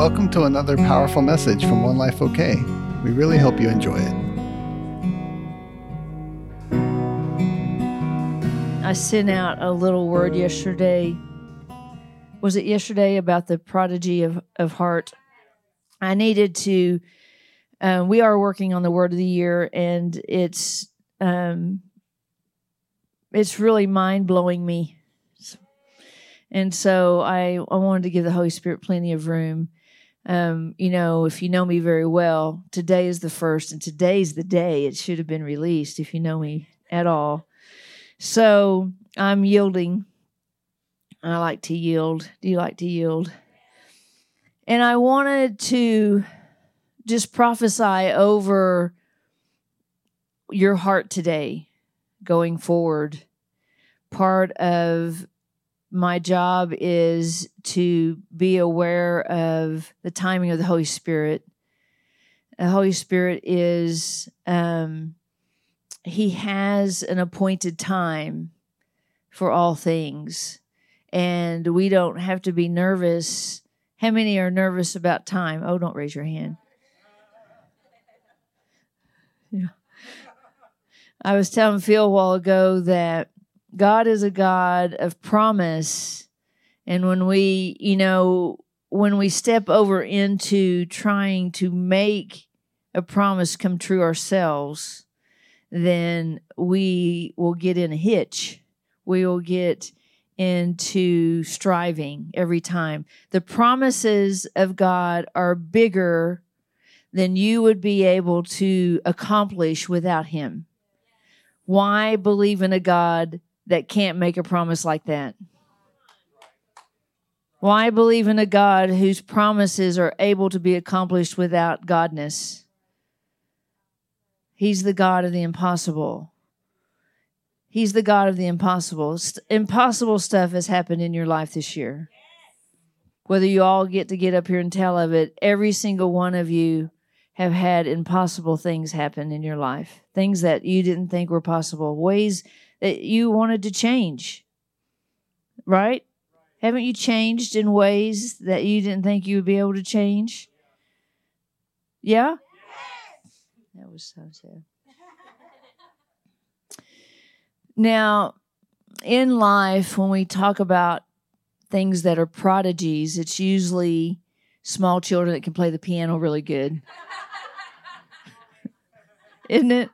Welcome to another powerful message from One Life OK. We really hope you enjoy it. I sent out a little word yesterday. Was it yesterday about the prodigy of, of heart? I needed to. Um, we are working on the word of the year, and it's um, it's really mind blowing me. And so I, I wanted to give the Holy Spirit plenty of room. Um, you know, if you know me very well, today is the first, and today's the day it should have been released if you know me at all. So I'm yielding. I like to yield. Do you like to yield? And I wanted to just prophesy over your heart today going forward. Part of my job is to be aware of the timing of the Holy Spirit. The Holy Spirit is, um, He has an appointed time for all things. And we don't have to be nervous. How many are nervous about time? Oh, don't raise your hand. Yeah. I was telling Phil a while ago that God is a God of promise. And when we, you know, when we step over into trying to make a promise come true ourselves, then we will get in a hitch. We will get into striving every time. The promises of God are bigger than you would be able to accomplish without Him. Why believe in a God that can't make a promise like that? Why believe in a God whose promises are able to be accomplished without Godness? He's the God of the impossible. He's the God of the impossible. Impossible stuff has happened in your life this year. Whether you all get to get up here and tell of it, every single one of you have had impossible things happen in your life, things that you didn't think were possible, ways that you wanted to change. Right? Haven't you changed in ways that you didn't think you would be able to change? Yeah? That was so sad. Now, in life, when we talk about things that are prodigies, it's usually small children that can play the piano really good. Isn't it?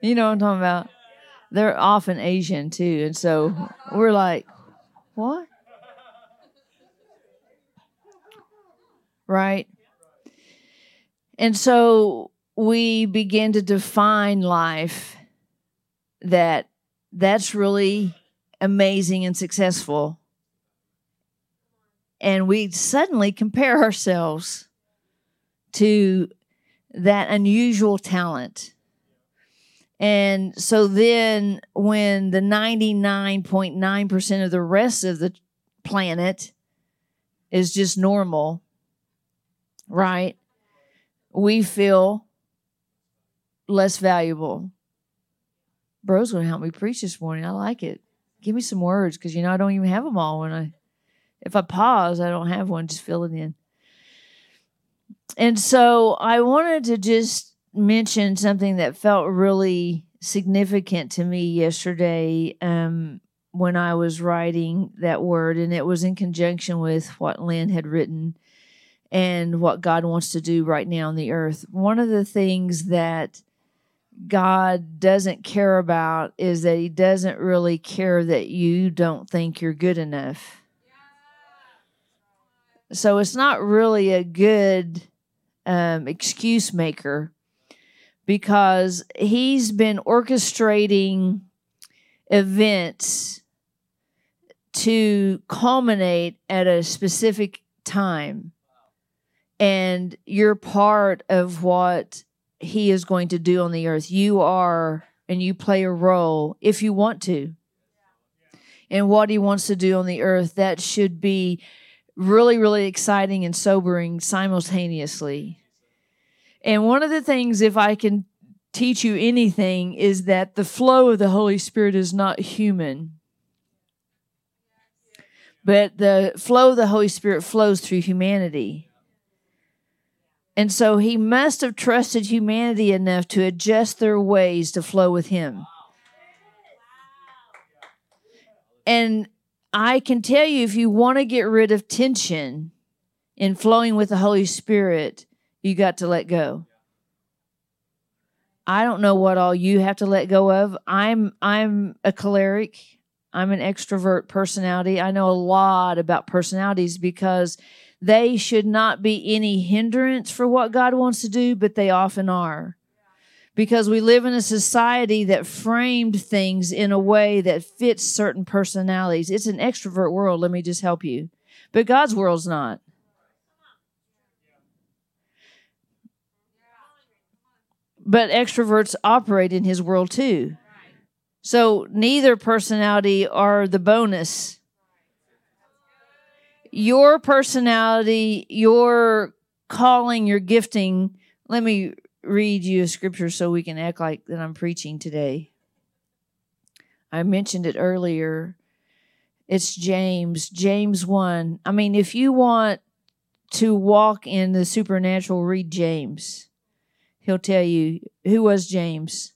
You know what I'm talking about? They're often Asian too. And so we're like, what? Right? And so we begin to define life that that's really amazing and successful. And we suddenly compare ourselves to that unusual talent. And so then, when the 99.9% of the rest of the planet is just normal, right? We feel less valuable. Bro's going to help me preach this morning. I like it. Give me some words because, you know, I don't even have them all when I, if I pause, I don't have one. Just fill it in. And so I wanted to just mention something that felt really significant to me yesterday um, when I was writing that word, and it was in conjunction with what Lynn had written and what God wants to do right now on the earth. One of the things that God doesn't care about is that He doesn't really care that you don't think you're good enough. So it's not really a good um, excuse maker because he's been orchestrating events to culminate at a specific time. And you're part of what he is going to do on the earth. You are, and you play a role if you want to. And what he wants to do on the earth, that should be really, really exciting and sobering simultaneously. And one of the things, if I can teach you anything, is that the flow of the Holy Spirit is not human. but the flow of the Holy Spirit flows through humanity. And so he must have trusted humanity enough to adjust their ways to flow with him. And I can tell you if you want to get rid of tension in flowing with the Holy Spirit, you got to let go. I don't know what all you have to let go of. I'm I'm a choleric. I'm an extrovert personality. I know a lot about personalities because they should not be any hindrance for what God wants to do, but they often are. Because we live in a society that framed things in a way that fits certain personalities. It's an extrovert world, let me just help you. But God's world's not. But extroverts operate in his world too. So neither personality are the bonus. Your personality, your calling, your gifting. Let me read you a scripture so we can act like that I'm preaching today. I mentioned it earlier. It's James, James 1. I mean, if you want to walk in the supernatural, read James. He'll tell you who was James,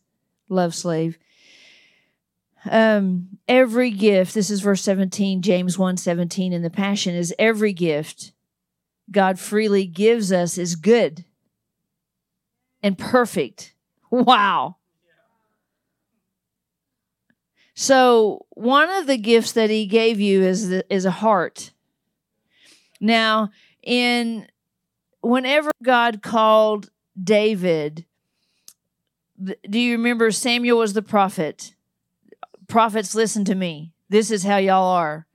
love slave um, every gift, this is verse 17, James 1 17 in the Passion, is every gift God freely gives us is good and perfect. Wow. So, one of the gifts that he gave you is the, is a heart. Now, in whenever God called David, do you remember Samuel was the prophet? prophets, listen to me. This is how y'all are.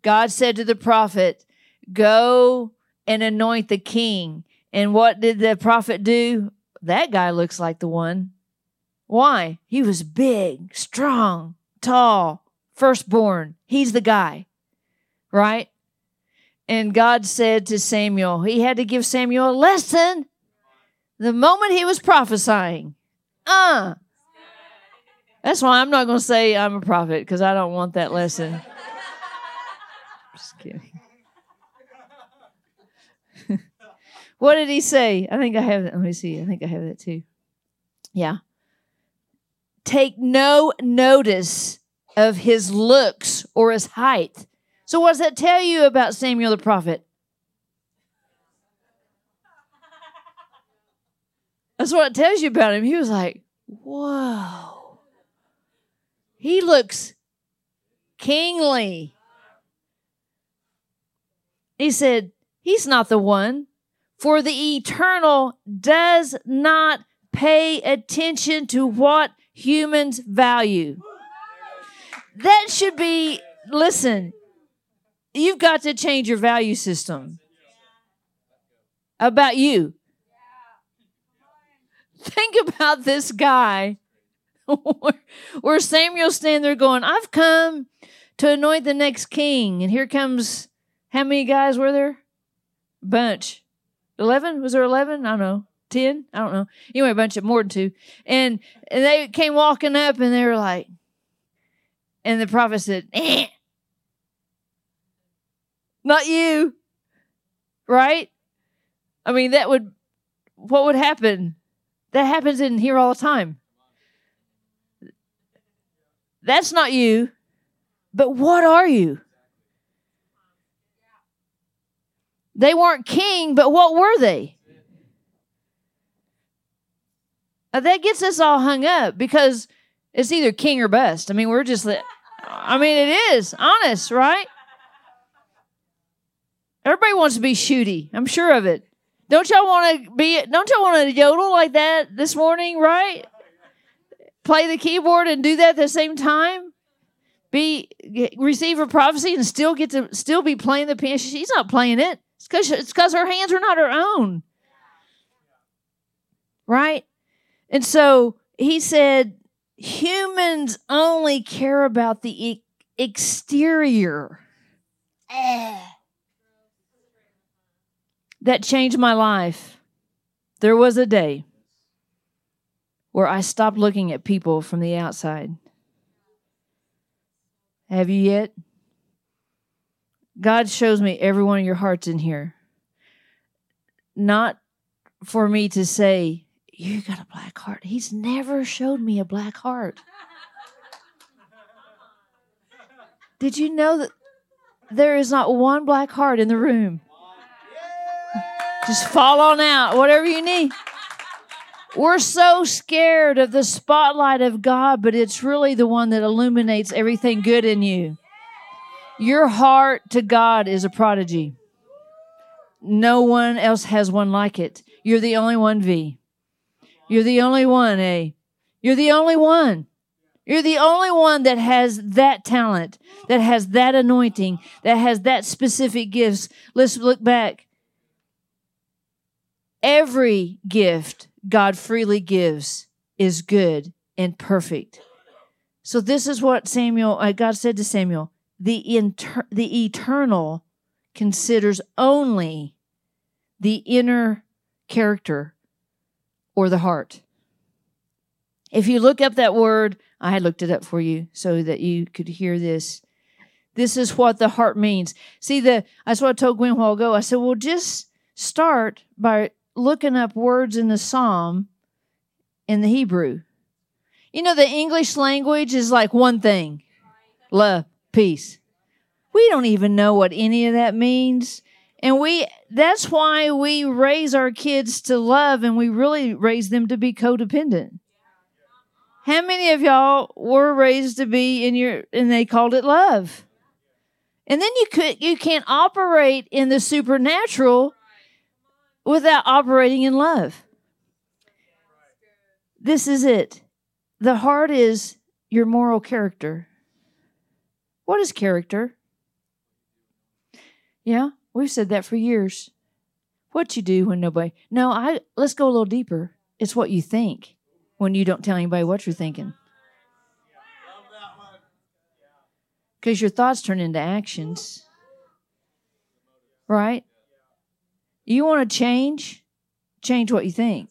God said to the prophet, Go and anoint the king. And what did the prophet do? That guy looks like the one. Why? He was big, strong, tall, firstborn. He's the guy, right? And God said to Samuel, He had to give Samuel a lesson the moment he was prophesying. Uh, that's why I'm not going to say I'm a prophet because I don't want that lesson. Just kidding. what did he say? I think I have that. Let me see. I think I have that too. Yeah. Take no notice of his looks or his height. So, what does that tell you about Samuel the prophet? That's what it tells you about him. He was like, whoa. He looks kingly. He said, He's not the one, for the eternal does not pay attention to what humans value. That should be, listen, you've got to change your value system about you. Think about this guy where Samuel's standing there going, I've come to anoint the next king. And here comes, how many guys were there? Bunch. 11? Was there 11? I don't know. 10? I don't know. Anyway, a bunch of more than two. And, and they came walking up and they were like, and the prophet said, eh. Not you. Right? I mean, that would, what would happen? That happens in here all the time. That's not you. But what are you? They weren't king, but what were they? Uh, that gets us all hung up because it's either king or bust. I mean, we're just, I mean, it is honest, right? Everybody wants to be shooty. I'm sure of it. Don't y'all want to be? Don't y'all want to yodel like that this morning, right? play the keyboard and do that at the same time? Be receive a prophecy and still get to still be playing the piano. She's not playing it. It's because it's because her hands are not her own, right? And so he said, humans only care about the e- exterior. That changed my life. There was a day where I stopped looking at people from the outside. Have you yet? God shows me every one of your hearts in here. Not for me to say, you got a black heart. He's never showed me a black heart. Did you know that there is not one black heart in the room? Just fall on out, whatever you need. We're so scared of the spotlight of God, but it's really the one that illuminates everything good in you. Your heart to God is a prodigy. No one else has one like it. You're the only one, V. You're the only one, A. You're the only one. You're the only one that has that talent, that has that anointing, that has that specific gifts. Let's look back. Every gift God freely gives is good and perfect. So this is what Samuel, uh, God said to Samuel, the inter- the eternal considers only the inner character or the heart. If you look up that word, I had looked it up for you so that you could hear this. This is what the heart means. See, the that's what I told Gwen while ago. I said, well, just start by looking up words in the Psalm in the Hebrew. You know, the English language is like one thing love, peace. We don't even know what any of that means. And we that's why we raise our kids to love and we really raise them to be codependent. How many of y'all were raised to be in your and they called it love? And then you could you can't operate in the supernatural without operating in love. This is it. The heart is your moral character. What is character? Yeah, we've said that for years. What you do when nobody. No, I let's go a little deeper. It's what you think when you don't tell anybody what you're thinking. Because your thoughts turn into actions. Right? You want to change? Change what you think.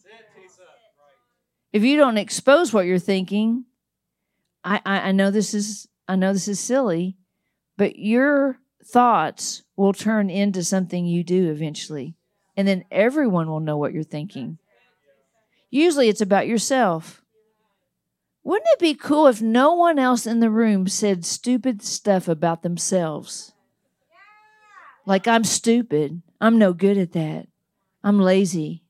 If you don't expose what you're thinking, I, I, I know this is I know this is silly, but your thoughts will turn into something you do eventually. And then everyone will know what you're thinking. Usually it's about yourself. Wouldn't it be cool if no one else in the room said stupid stuff about themselves? Like, I'm stupid. I'm no good at that. I'm lazy.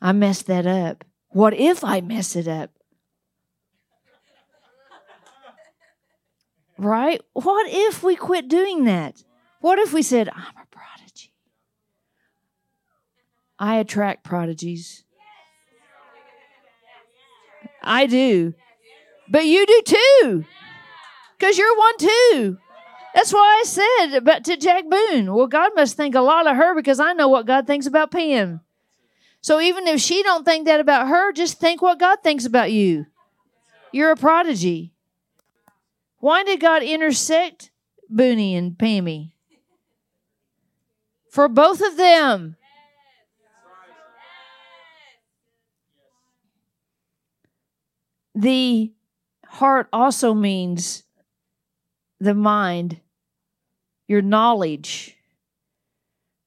I messed that up. What if I mess it up? Right? What if we quit doing that? What if we said, I'm a prodigy? I attract prodigies. I do. But you do too. Because you're one too. That's why I said about to Jack Boone. Well, God must think a lot of her because I know what God thinks about Pam. So even if she don't think that about her, just think what God thinks about you. You're a prodigy. Why did God intersect Booney and Pammy? For both of them. The heart also means the mind, your knowledge,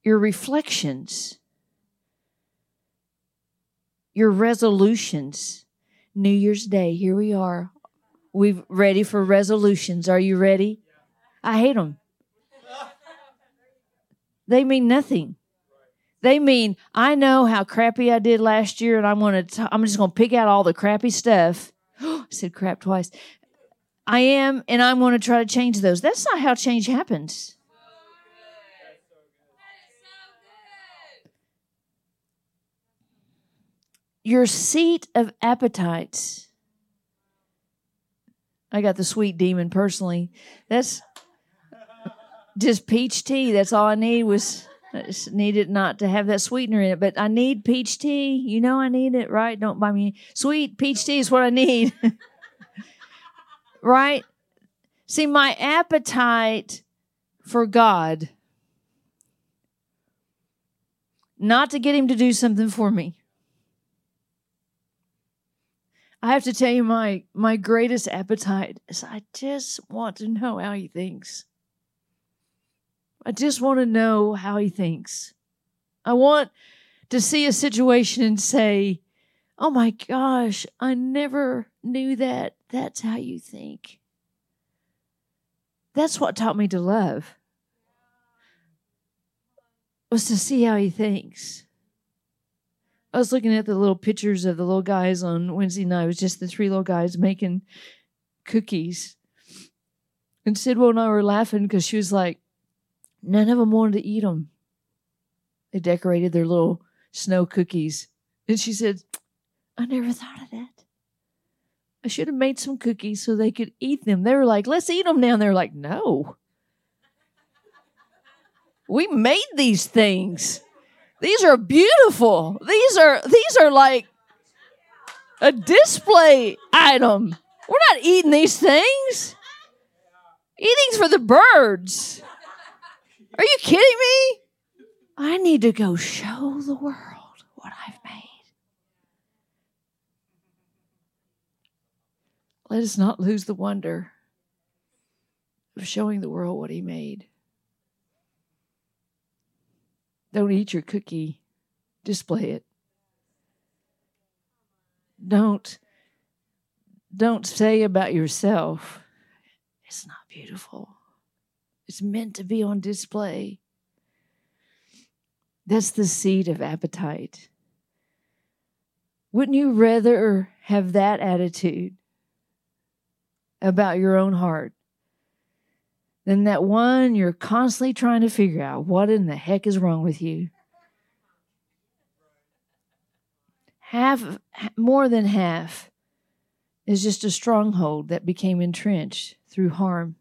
your reflections, your resolutions. New Year's Day, here we are. We're ready for resolutions. Are you ready? I hate them. They mean nothing. They mean I know how crappy I did last year, and I'm gonna. T- I'm just gonna pick out all the crappy stuff. I said crap twice. I am, and I'm going to try to change those. That's not how change happens. Your seat of appetites. I got the sweet demon personally. That's just peach tea. That's all I need was I just needed not to have that sweetener in it, but I need peach tea. You know I need it, right? Don't buy me sweet peach tea is what I need. right? See, my appetite for God, not to get Him to do something for me. I have to tell you, my my greatest appetite is I just want to know how He thinks. I just want to know how he thinks. I want to see a situation and say, oh my gosh, I never knew that. That's how you think. That's what taught me to love. Was to see how he thinks. I was looking at the little pictures of the little guys on Wednesday night. It was just the three little guys making cookies. And Sidwell and I were laughing because she was like, none of them wanted to eat them. They decorated their little snow cookies. And she said, I never thought of that. I should have made some cookies so they could eat them. They were like, let's eat them now. And they're like, no. We made these things. These are beautiful. These are these are like a display item. We're not eating these things. Eating's for the birds. Are you kidding me? I need to go show the world what I've made. Let us not lose the wonder of showing the world what He made. Don't eat your cookie, display it. Don't don't say about yourself, it's not beautiful. It's meant to be on display. That's the seed of appetite. Wouldn't you rather have that attitude about your own heart than that one you're constantly trying to figure out what in the heck is wrong with you? Half, more than half, is just a stronghold that became entrenched through harm.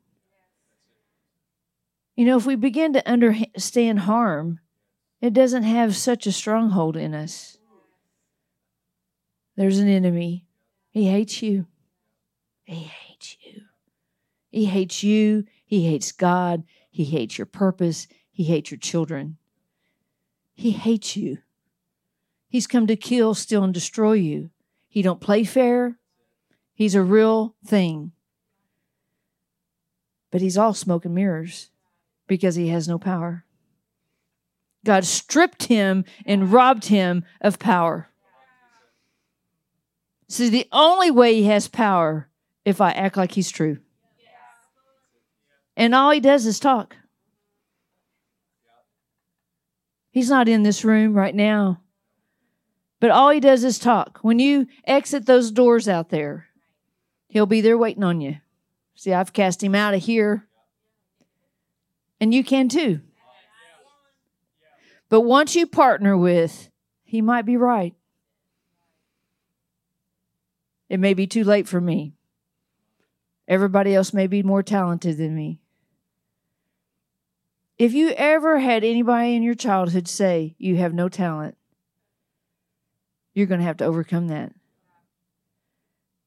You know, if we begin to understand harm, it doesn't have such a stronghold in us. There's an enemy. He hates you. He hates you. He hates you. He hates God. He hates your purpose. He hates your children. He hates you. He's come to kill, steal, and destroy you. He don't play fair. He's a real thing. But he's all smoke and mirrors because he has no power. God stripped him and robbed him of power. See, the only way he has power if I act like he's true. And all he does is talk. He's not in this room right now. But all he does is talk. When you exit those doors out there, he'll be there waiting on you. See, I've cast him out of here. And you can too. But once you partner with, he might be right. It may be too late for me. Everybody else may be more talented than me. If you ever had anybody in your childhood say you have no talent, you're going to have to overcome that.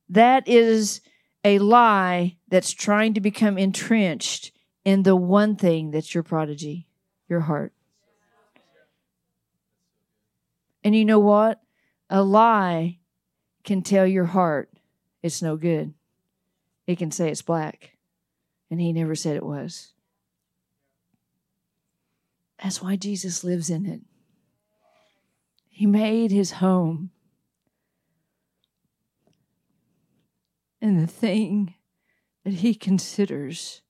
That is a lie that's trying to become entrenched in the one thing that's your prodigy, your heart. And you know what? A lie can tell your heart it's no good. It can say it's black. And he never said it was. That's why Jesus lives in it. He made his home in the thing that he considers.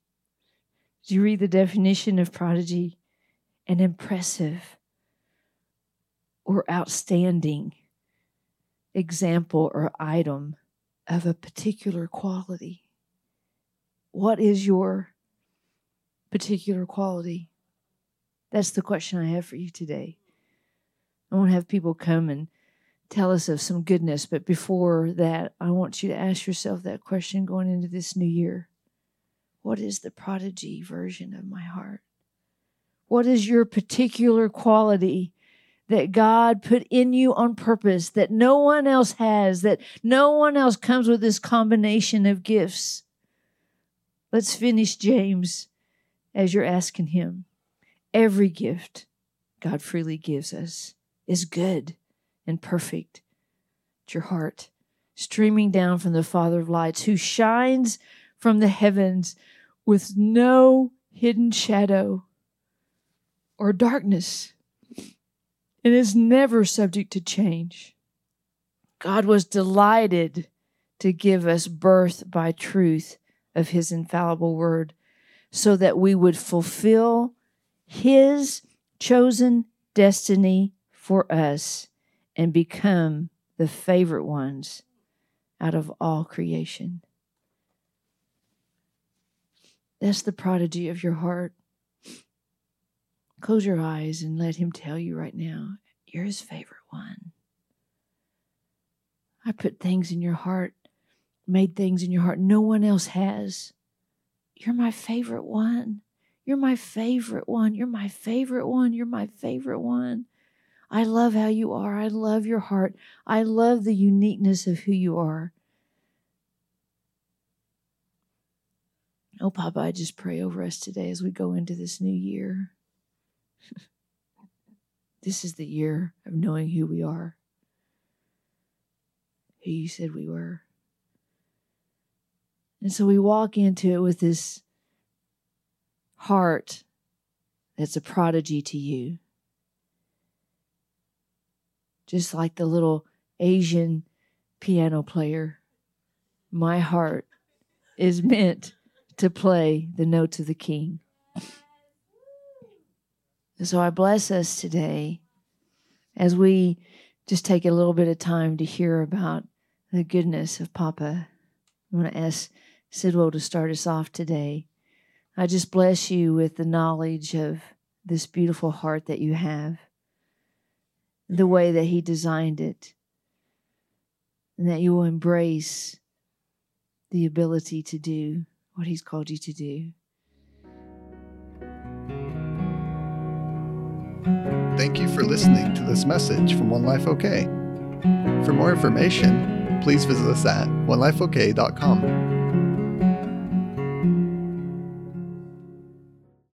Do you read the definition of prodigy? An impressive or outstanding example or item of a particular quality. What is your particular quality? That's the question I have for you today. I want to have people come and tell us of some goodness, but before that, I want you to ask yourself that question going into this new year. What is the prodigy version of my heart? What is your particular quality that God put in you on purpose that no one else has, that no one else comes with this combination of gifts. Let's finish James as you're asking him. Every gift God freely gives us is good and perfect. It's your heart streaming down from the Father of lights who shines from the heavens with no hidden shadow or darkness. and is never subject to change. God was delighted to give us birth by truth of his infallible word so that we would fulfill his chosen destiny for us and become the favorite ones out of all creation. That's the prodigy of your heart. Close your eyes and let him tell you right now you're his favorite one. I put things in your heart, made things in your heart no one else has. You're my favorite one. You're my favorite one. You're my favorite one. You're my favorite one. I love how you are. I love your heart. I love the uniqueness of who you are. Oh, Papa, I just pray over us today as we go into this new year. this is the year of knowing who we are, who you said we were. And so we walk into it with this heart that's a prodigy to you. Just like the little Asian piano player, my heart is meant to play the notes of the king. And so I bless us today as we just take a little bit of time to hear about the goodness of Papa. I'm going to ask Sidwell to start us off today. I just bless you with the knowledge of this beautiful heart that you have, the way that He designed it, and that you will embrace the ability to do what He's called you to do. Thank you for listening to this message from One Life OK. For more information, please visit us at onelifeok.com.